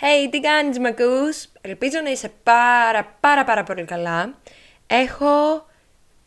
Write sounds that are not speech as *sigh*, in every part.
Hey, τι κάνεις με ακούς; Ελπίζω να είσαι πάρα πάρα πάρα πολύ καλά. Έχω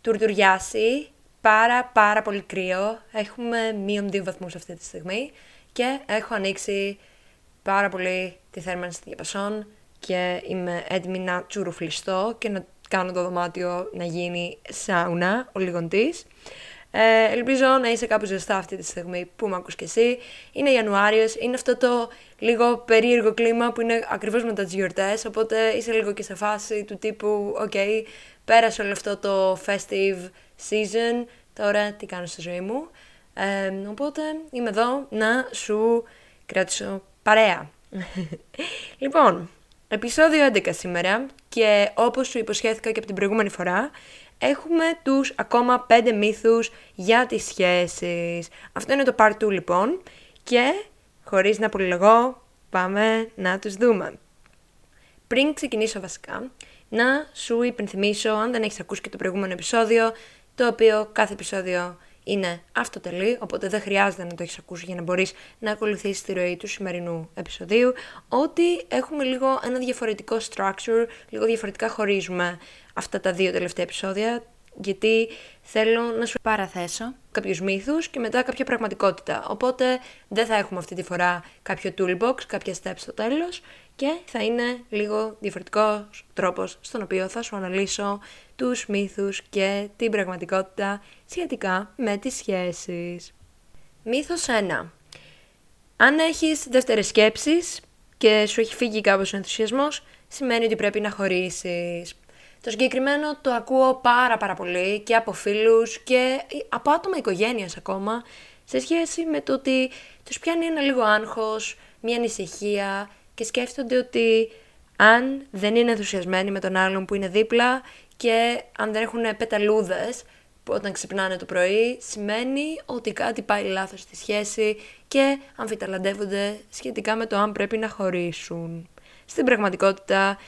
τουρτουριάσει πάρα πάρα πολύ κρύο. Έχουμε μείον δύο βαθμούς αυτή τη στιγμή και έχω ανοίξει πάρα πολύ τη θέρμανση διαπασών και είμαι έτοιμη να τσουρουφλιστώ και να κάνω το δωμάτιο να γίνει σάουνα ο λιγοντής. Ε, ελπίζω να είσαι κάπου ζεστά αυτή τη στιγμή που με ακούς και εσύ. Είναι Ιανουάριος, είναι αυτό το λίγο περίεργο κλίμα που είναι ακριβώς μετά τις γιορτές, οπότε είσαι λίγο και σε φάση του τύπου, OK, okay, πέρασε όλο αυτό το festive season, τώρα τι κάνω στη ζωή μου. Ε, οπότε είμαι εδώ να σου κρατήσω παρέα. *laughs* λοιπόν, επεισόδιο 11 σήμερα και όπως σου υποσχέθηκα και από την προηγούμενη φορά, έχουμε τους ακόμα 5 μύθους για τις σχέσεις. Αυτό είναι το part 2 λοιπόν και χωρίς να πολυλογώ πάμε να τους δούμε. Πριν ξεκινήσω βασικά, να σου υπενθυμίσω, αν δεν έχεις ακούσει και το προηγούμενο επεισόδιο, το οποίο κάθε επεισόδιο είναι αυτοτελή, οπότε δεν χρειάζεται να το έχεις ακούσει για να μπορείς να ακολουθήσεις τη ροή του σημερινού επεισοδίου, ότι έχουμε λίγο ένα διαφορετικό structure, λίγο διαφορετικά χωρίζουμε αυτά τα δύο τελευταία επεισόδια, γιατί θέλω να σου παραθέσω κάποιους μύθους και μετά κάποια πραγματικότητα. Οπότε δεν θα έχουμε αυτή τη φορά κάποιο toolbox, κάποια steps στο τέλος και θα είναι λίγο διαφορετικός τρόπος στον οποίο θα σου αναλύσω τους μύθους και την πραγματικότητα σχετικά με τις σχέσεις. Μύθος 1. Αν έχεις δεύτερες σκέψεις και σου έχει φύγει κάπως ο ενθουσιασμός, σημαίνει ότι πρέπει να χωρίσεις. Το συγκεκριμένο το ακούω πάρα πάρα πολύ και από φίλους και από άτομα οικογένειας ακόμα σε σχέση με το ότι τους πιάνει ένα λίγο άγχος, μια ανησυχία και σκέφτονται ότι αν δεν είναι ενθουσιασμένοι με τον άλλον που είναι δίπλα και αν δεν έχουν πεταλούδες όταν ξυπνάνε το πρωί, σημαίνει ότι κάτι πάει λάθος στη σχέση και αμφιταλαντεύονται σχετικά με το αν πρέπει να χωρίσουν. Στην πραγματικότητα,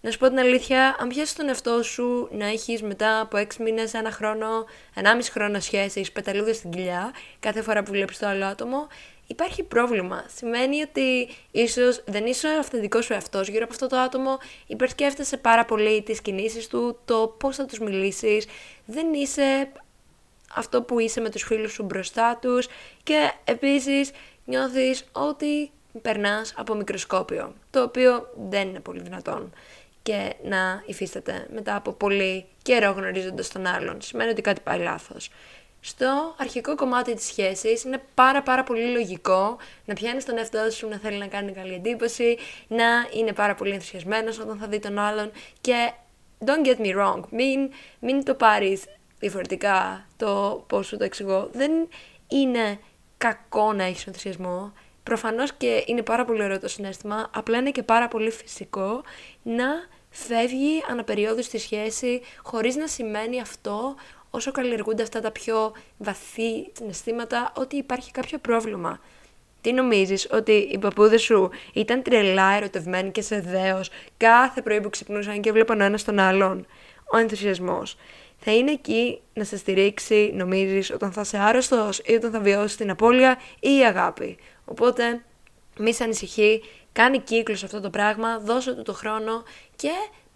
να σου πω την αλήθεια, αν πιάσει τον εαυτό σου να έχεις μετά από 6 μήνες, ένα χρόνο, 1,5 χρόνο σχέση, πεταλούδες στην κοιλιά, κάθε φορά που βλέπεις το άλλο άτομο, υπάρχει πρόβλημα. Σημαίνει ότι ίσως δεν είσαι ο αυθεντικός σου εαυτός γύρω από αυτό το άτομο, υπερσκέφτεσαι πάρα πολύ τις κινήσεις του, το πώς θα τους μιλήσεις, δεν είσαι αυτό που είσαι με τους φίλους σου μπροστά τους και επίσης νιώθεις ότι περνάς από μικροσκόπιο, το οποίο δεν είναι πολύ δυνατόν και να υφίσταται μετά από πολύ καιρό γνωρίζοντας τον άλλον. Σημαίνει ότι κάτι πάει λάθος. Στο αρχικό κομμάτι της σχέσης. Είναι πάρα πάρα πολύ λογικό να πιάνεις τον εαυτό σου, να θέλει να κάνει καλή εντύπωση, να είναι πάρα πολύ ενθουσιασμένος όταν θα δει τον άλλον. Και don't get me wrong, μην, μην το πάρεις διαφορετικά το πώς σου το εξηγώ. Δεν είναι κακό να έχεις ενθουσιασμό, προφανώς και είναι πάρα πολύ ωραίο το συνέστημα, απλά είναι και πάρα πολύ φυσικό να φεύγει αναπεριόδου στη σχέση χωρίς να σημαίνει αυτό όσο καλλιεργούνται αυτά τα πιο βαθύ συναισθήματα ότι υπάρχει κάποιο πρόβλημα. Τι νομίζεις, ότι οι παππούδες σου ήταν τρελά ερωτευμένοι και σε δέος κάθε πρωί που ξυπνούσαν και βλέπαν ο ένας τον άλλον; Ο ενθουσιασμός θα είναι εκεί να σε στηρίξει, νομίζεις, όταν θα είσαι άρρωστος ή όταν θα βιώσεις την απώλεια ή η αγάπη. Οπότε, μη σε ανησυχεί, κάνει κύκλος αυτό το πράγμα, δώσε του το χρόνο και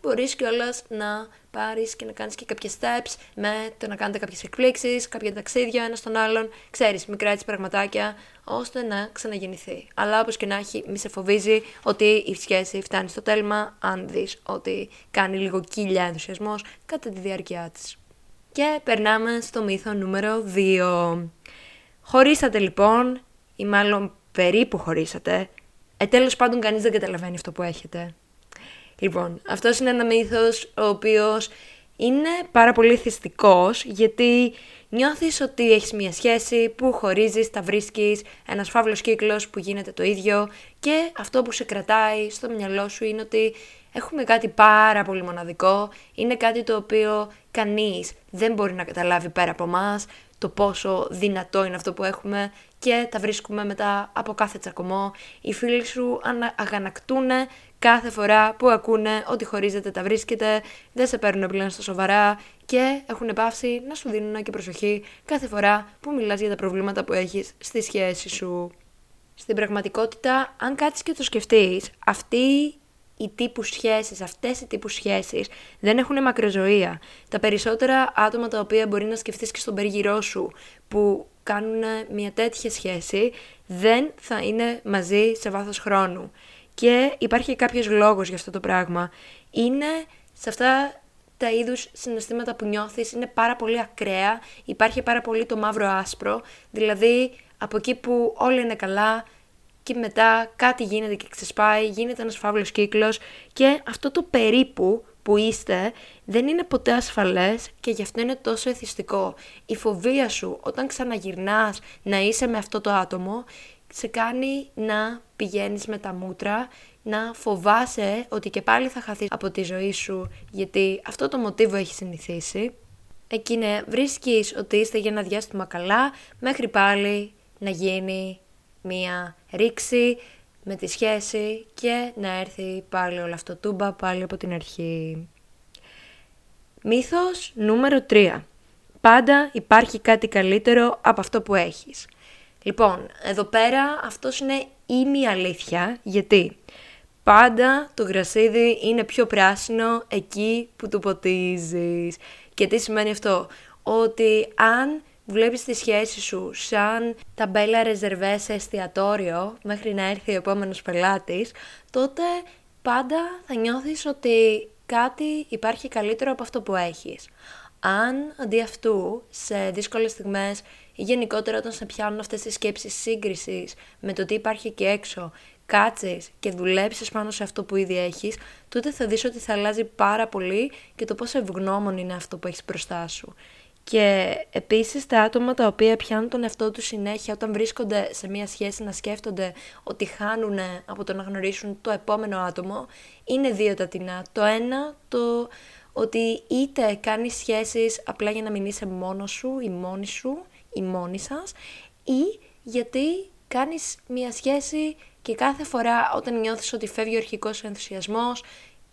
μπορείς κιόλας να πάρεις και να κάνεις και κάποια steps με το να κάνετε κάποιες εκπλήξεις, κάποια ταξίδια ένα στον άλλον, ξέρεις, μικρά έτσι πραγματάκια, ώστε να ξαναγεννηθεί. Αλλά όπως και να έχει, μη σε φοβίζει ότι η σχέση φτάνει στο τέλμα, αν δεις ότι κάνει λίγο κύλια ενθουσιασμός κατά τη διάρκεια της. Και περνάμε στο μύθο νούμερο 2. Χωρίσατε λοιπόν, ή μάλλον περίπου χωρίσατε, ε, τέλος πάντων κανείς δεν καταλαβαίνει αυτό που έχετε. Λοιπόν, αυτός είναι ένα μύθος ο οποίος είναι πάρα πολύ θυστικός γιατί νιώθεις ότι έχεις μια σχέση που χωρίζεις, τα βρίσκεις, ένας φαύλος κύκλος που γίνεται το ίδιο και αυτό που σε κρατάει στο μυαλό σου είναι ότι έχουμε κάτι πάρα πολύ μοναδικό, είναι κάτι το οποίο κανείς δεν μπορεί να καταλάβει πέρα από μας, το πόσο δυνατό είναι αυτό που έχουμε και τα βρίσκουμε μετά από κάθε τσακωμό. Οι φίλοι σου αγανακτούν κάθε φορά που ακούνε ότι χωρίζετε τα βρίσκετε, δεν σε παίρνουν πλέον στα σοβαρά και έχουν πάυσει να σου δίνουν και προσοχή κάθε φορά που μιλάς για τα προβλήματα που έχεις στη σχέση σου. Στην πραγματικότητα, αν κάτσεις και το σκεφτείς, αυτοί οι τύπους σχέσεις, αυτές οι τύπους σχέσεις δεν έχουν μακροζωία. Τα περισσότερα άτομα τα οποία μπορεί να σκεφτείς και στον περιγυρό σου που κάνουν μια τέτοια σχέση δεν θα είναι μαζί σε βάθος χρόνου. Και υπάρχει κάποιος λόγος για αυτό το πράγμα. Είναι σε αυτά τα είδους συναισθήματα που νιώθεις είναι πάρα πολύ ακραία, υπάρχει πάρα πολύ το μαύρο άσπρο, δηλαδή από εκεί που όλα είναι καλά και μετά κάτι γίνεται και ξεσπάει, γίνεται ένας φαύλος κύκλος και αυτό το περίπου που είστε δεν είναι ποτέ ασφαλές και γι' αυτό είναι τόσο εθιστικό. Η φοβία σου όταν ξαναγυρνάς να είσαι με αυτό το άτομο σε κάνει να πηγαίνεις με τα μούτρα, να φοβάσαι ότι και πάλι θα χαθείς από τη ζωή σου γιατί αυτό το μοτίβο έχει συνηθίσει. Εκείνε βρίσκεις ότι είστε για ένα διάστημα καλά μέχρι πάλι να γίνει μία ρήξη με τη σχέση και να έρθει πάλι όλο αυτό τούμπα πάλι από την αρχή. Μύθος νούμερο 3. Πάντα υπάρχει κάτι καλύτερο από αυτό που έχεις. Λοιπόν, εδώ πέρα αυτός είναι η αλήθεια, γιατί πάντα το γρασίδι είναι πιο πράσινο εκεί που το ποτίζεις. Και τι σημαίνει αυτό, ότι αν βλέπεις τη σχέση σου σαν ταμπέλα ρεζερβέ σε εστιατόριο μέχρι να έρθει ο επόμενος πελάτης, τότε πάντα θα νιώθεις ότι κάτι υπάρχει καλύτερο από αυτό που έχεις. Αν αντί αυτού, σε δύσκολες στιγμές ή γενικότερα όταν σε πιάνουν αυτές τις σκέψεις σύγκρισης με το τι υπάρχει εκεί έξω, κάτσεις και δουλέψεις πάνω σε αυτό που ήδη έχεις, τότε θα δεις ότι θα αλλάζει πάρα πολύ και το πόσο ευγνώμων είναι αυτό που έχεις μπροστά σου. Και επίσης τα άτομα τα οποία πιάνουν τον εαυτό τους συνέχεια όταν βρίσκονται σε μια σχέση να σκέφτονται ότι χάνουν από το να γνωρίσουν το επόμενο άτομο είναι δύο τα τεινά. Το ένα, το ότι είτε κάνεις σχέσεις απλά για να μην είσαι μόνος σου ή μόνη σου ή μόνη σας ή γιατί κάνεις μια σχέση και κάθε φορά όταν νιώθεις ότι φεύγει ο αρχικός ενθουσιασμός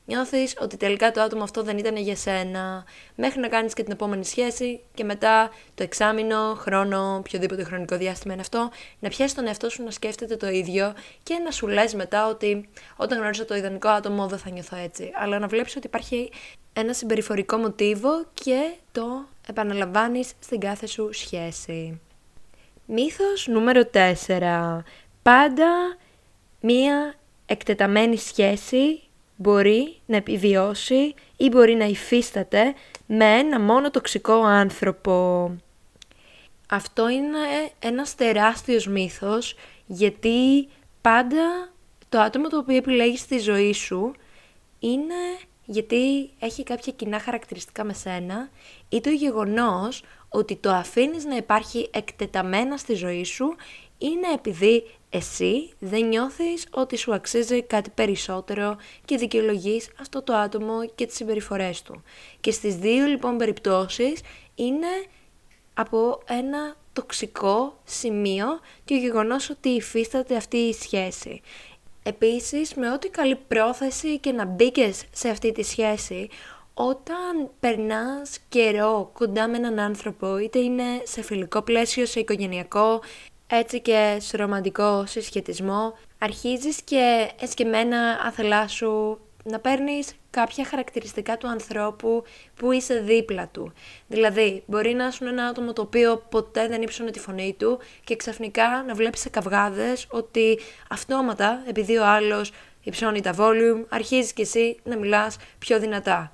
νιώθεις ότι τελικά το άτομο αυτό δεν ήταν για σένα, μέχρι να κάνεις και την επόμενη σχέση και μετά το εξάμεινο, χρόνο, οποιοδήποτε χρονικό διάστημα είναι αυτό, να πιάσεις τον εαυτό σου να σκέφτεται το ίδιο και να σου λες μετά ότι όταν γνώρισα το ιδανικό άτομο δεν θα νιώθω έτσι, αλλά να βλέπεις ότι υπάρχει ένα συμπεριφορικό μοτίβο και το επαναλαμβάνεις στην κάθε σου σχέση. Μύθος νούμερο 4. Πάντα μία εκτεταμένη σχέση μπορεί να επιβιώσει ή μπορεί να υφίσταται με ένα μόνο τοξικό άνθρωπο. Αυτό είναι ένας τεράστιος μύθος γιατί πάντα το άτομο το οποίο επιλέγεις στη ζωή σου είναι γιατί έχει κάποια κοινά χαρακτηριστικά με σένα ή το γεγονός ότι το αφήνεις να υπάρχει εκτεταμένα στη ζωή σου είναι επειδή εσύ δεν νιώθεις ότι σου αξίζει κάτι περισσότερο και δικαιολογείς αυτό το άτομο και τις συμπεριφορές του. Και στις δύο λοιπόν περιπτώσεις είναι από ένα τοξικό σημείο και ο γεγονός ότι υφίσταται αυτή η σχέση. Επίσης, με ό,τι καλή πρόθεση και να μπήκες σε αυτή τη σχέση, όταν περνάς καιρό κοντά με έναν άνθρωπο, είτε είναι σε φιλικό πλαίσιο, σε οικογενειακό, έτσι και σε ρομαντικό συσχετισμό, αρχίζεις και εσκεμμένα άθελά σου να παίρνεις κάποια χαρακτηριστικά του ανθρώπου που είσαι δίπλα του. Δηλαδή, μπορεί να είσαι ένα άτομο το οποίο ποτέ δεν ύψωνε τη φωνή του και ξαφνικά να βλέπεις σε καυγάδες ότι αυτόματα, επειδή ο άλλος υψώνει τα volume, αρχίζεις και εσύ να μιλάς πιο δυνατά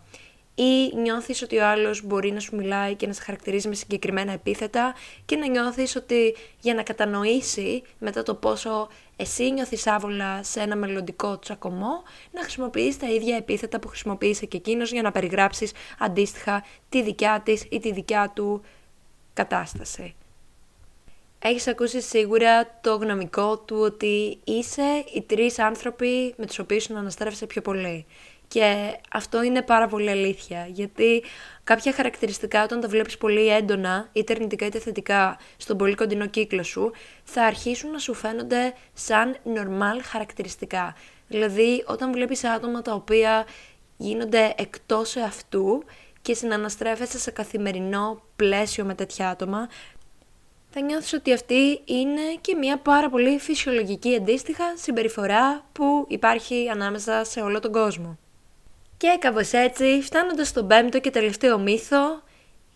ή νιώθεις ότι ο άλλος μπορεί να σου μιλάει και να σε χαρακτηρίζει με συγκεκριμένα επίθετα και να νιώθεις ότι για να κατανοήσει μετά το πόσο εσύ νιώθεις άβολα σε ένα μελλοντικό τσακωμό να χρησιμοποιείς τα ίδια επίθετα που χρησιμοποίησε και εκείνος για να περιγράψεις αντίστοιχα τη δικιά της ή τη δικιά του κατάσταση. Έχεις ακούσει σίγουρα το γνωμικό του ότι είσαι οι τρεις άνθρωποι με τους οποίους να αναστρέφεσαι πιο πολύ. Και αυτό είναι πάρα πολύ αλήθεια, γιατί κάποια χαρακτηριστικά όταν τα βλέπεις πολύ έντονα, είτε αρνητικά είτε θετικά, στον πολύ κοντινό κύκλο σου, θα αρχίσουν να σου φαίνονται σαν normal χαρακτηριστικά. Δηλαδή, όταν βλέπεις άτομα τα οποία γίνονται εκτός αυτού και συναναστρέφεσαι σε καθημερινό πλαίσιο με τέτοια άτομα, θα νιώθεις ότι αυτή είναι και μια πάρα πολύ φυσιολογική αντίστοιχα συμπεριφορά που υπάρχει ανάμεσα σε όλο τον κόσμο. Και κάπως έτσι, φτάνοντας στον πέμπτο και τελευταίο μύθο,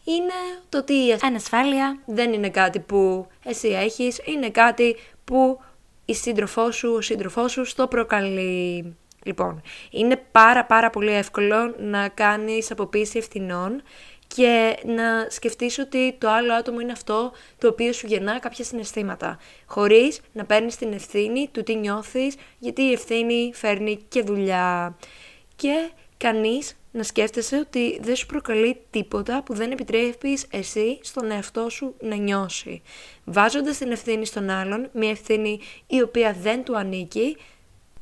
είναι το ότι η ανασφάλεια δεν είναι κάτι που εσύ έχεις, είναι κάτι που η σύντροφό σου, ο σύντροφός σου στο προκαλεί. Λοιπόν, είναι πάρα πάρα πολύ εύκολο να κάνεις αποποίηση ευθυνών και να σκεφτείς ότι το άλλο άτομο είναι αυτό το οποίο σου γεννά κάποια συναισθήματα, χωρίς να παίρνεις την ευθύνη του τι νιώθεις, γιατί η ευθύνη φέρνει και δουλειά. Και κανείς να σκέφτεσαι ότι δεν σου προκαλεί τίποτα που δεν επιτρέπεις εσύ στον εαυτό σου να νιώσει. Βάζοντας την ευθύνη στον άλλον, μια ευθύνη η οποία δεν του ανήκει,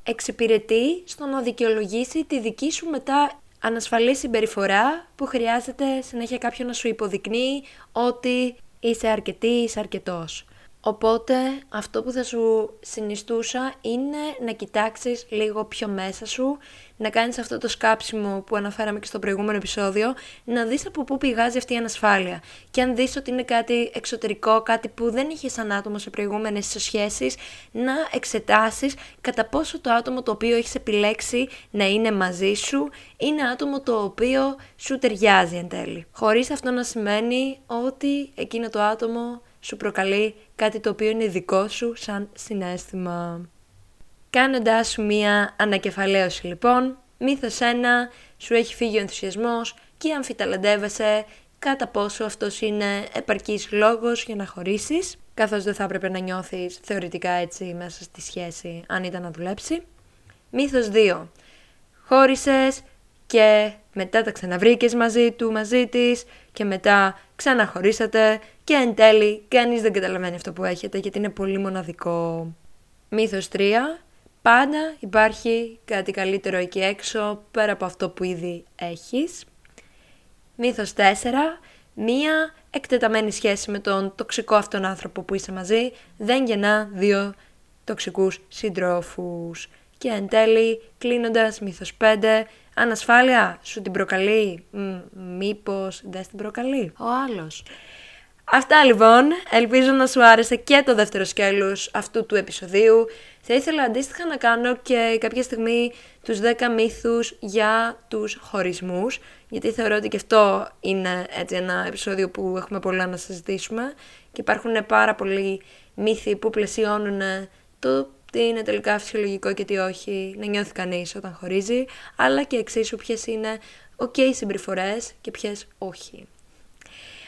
εξυπηρετεί στο να δικαιολογήσει τη δική σου μετά ανασφαλή συμπεριφορά που χρειάζεται συνέχεια κάποιον να σου υποδεικνύει ότι είσαι αρκετή, είσαι αρκετός. Οπότε αυτό που θα σου συνιστούσα είναι να κοιτάξεις λίγο πιο μέσα σου, να κάνεις αυτό το σκάψιμο που αναφέραμε και στο προηγούμενο επεισόδιο, να δεις από πού πηγάζει αυτή η ανασφάλεια. Και αν δεις ότι είναι κάτι εξωτερικό, κάτι που δεν είχε σαν άτομο σε προηγούμενες σχέσεις, να εξετάσεις κατά πόσο το άτομο το οποίο έχεις επιλέξει να είναι μαζί σου, είναι άτομο το οποίο σου ταιριάζει εν τέλει. Χωρίς αυτό να σημαίνει ότι εκείνο το άτομο σου προκαλεί κάτι το οποίο είναι δικό σου σαν συνέστημα. Κάνοντάς σου μία ανακεφαλαίωση λοιπόν, μύθος 1, σου έχει φύγει ο ενθουσιασμός και αμφιταλαντεύεσαι κατά πόσο αυτός είναι επαρκής λόγος για να χωρίσεις, καθώς δεν θα έπρεπε να νιώθεις θεωρητικά έτσι μέσα στη σχέση αν ήταν να δουλέψει. Μύθος 2. Χώρισες και μετά τα ξαναβρήκες μαζί του, μαζί της και μετά ξαναχωρήσατε και εν τέλει κανείς δεν καταλαβαίνει αυτό που έχετε γιατί είναι πολύ μοναδικό. Μύθος 3. Πάντα υπάρχει κάτι καλύτερο εκεί έξω πέρα από αυτό που ήδη έχεις. Μύθος 4. Μία εκτεταμένη σχέση με τον τοξικό αυτόν άνθρωπο που είσαι μαζί δεν γεννά δύο τοξικούς συντρόφους. Και εν τέλει, κλείνοντας, μύθος 5, ανασφάλεια σου την προκαλεί, Μ, μήπως δεν την προκαλεί ο άλλος. Αυτά λοιπόν, ελπίζω να σου άρεσε και το δεύτερο σκέλος αυτού του επεισοδίου. Θα ήθελα αντίστοιχα να κάνω και κάποια στιγμή τους 10 μύθους για τους χωρισμούς, γιατί θεωρώ ότι και αυτό είναι έτσι ένα επεισόδιο που έχουμε πολλά να συζητήσουμε και υπάρχουν πάρα πολλοί μύθοι που πλαισιώνουν το τι είναι τελικά φυσιολογικό και τι όχι να νιώθει κανείς όταν χωρίζει, αλλά και εξίσου ποιες είναι ok συμπεριφορές και ποιες όχι.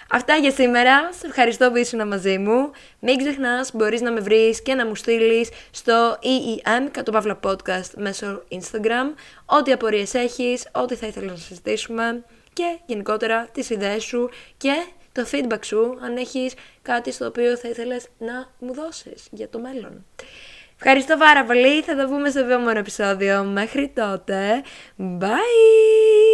Αυτά για σήμερα. Σε ευχαριστώ που ήσουν μαζί μου. Μην ξεχνάς, μπορείς να με βρεις και να μου στείλεις στο EEM κατ' Παύλα Podcast μέσω Instagram. Ό,τι απορίες έχεις, ό,τι θα ήθελα να συζητήσουμε και γενικότερα τις ιδέες σου και το feedback σου αν έχεις κάτι στο οποίο θα ήθελες να μου δώσεις για το μέλλον. Ευχαριστώ πάρα πολύ. Θα τα πούμε στο επόμενο επεισόδιο. Μέχρι τότε. Bye!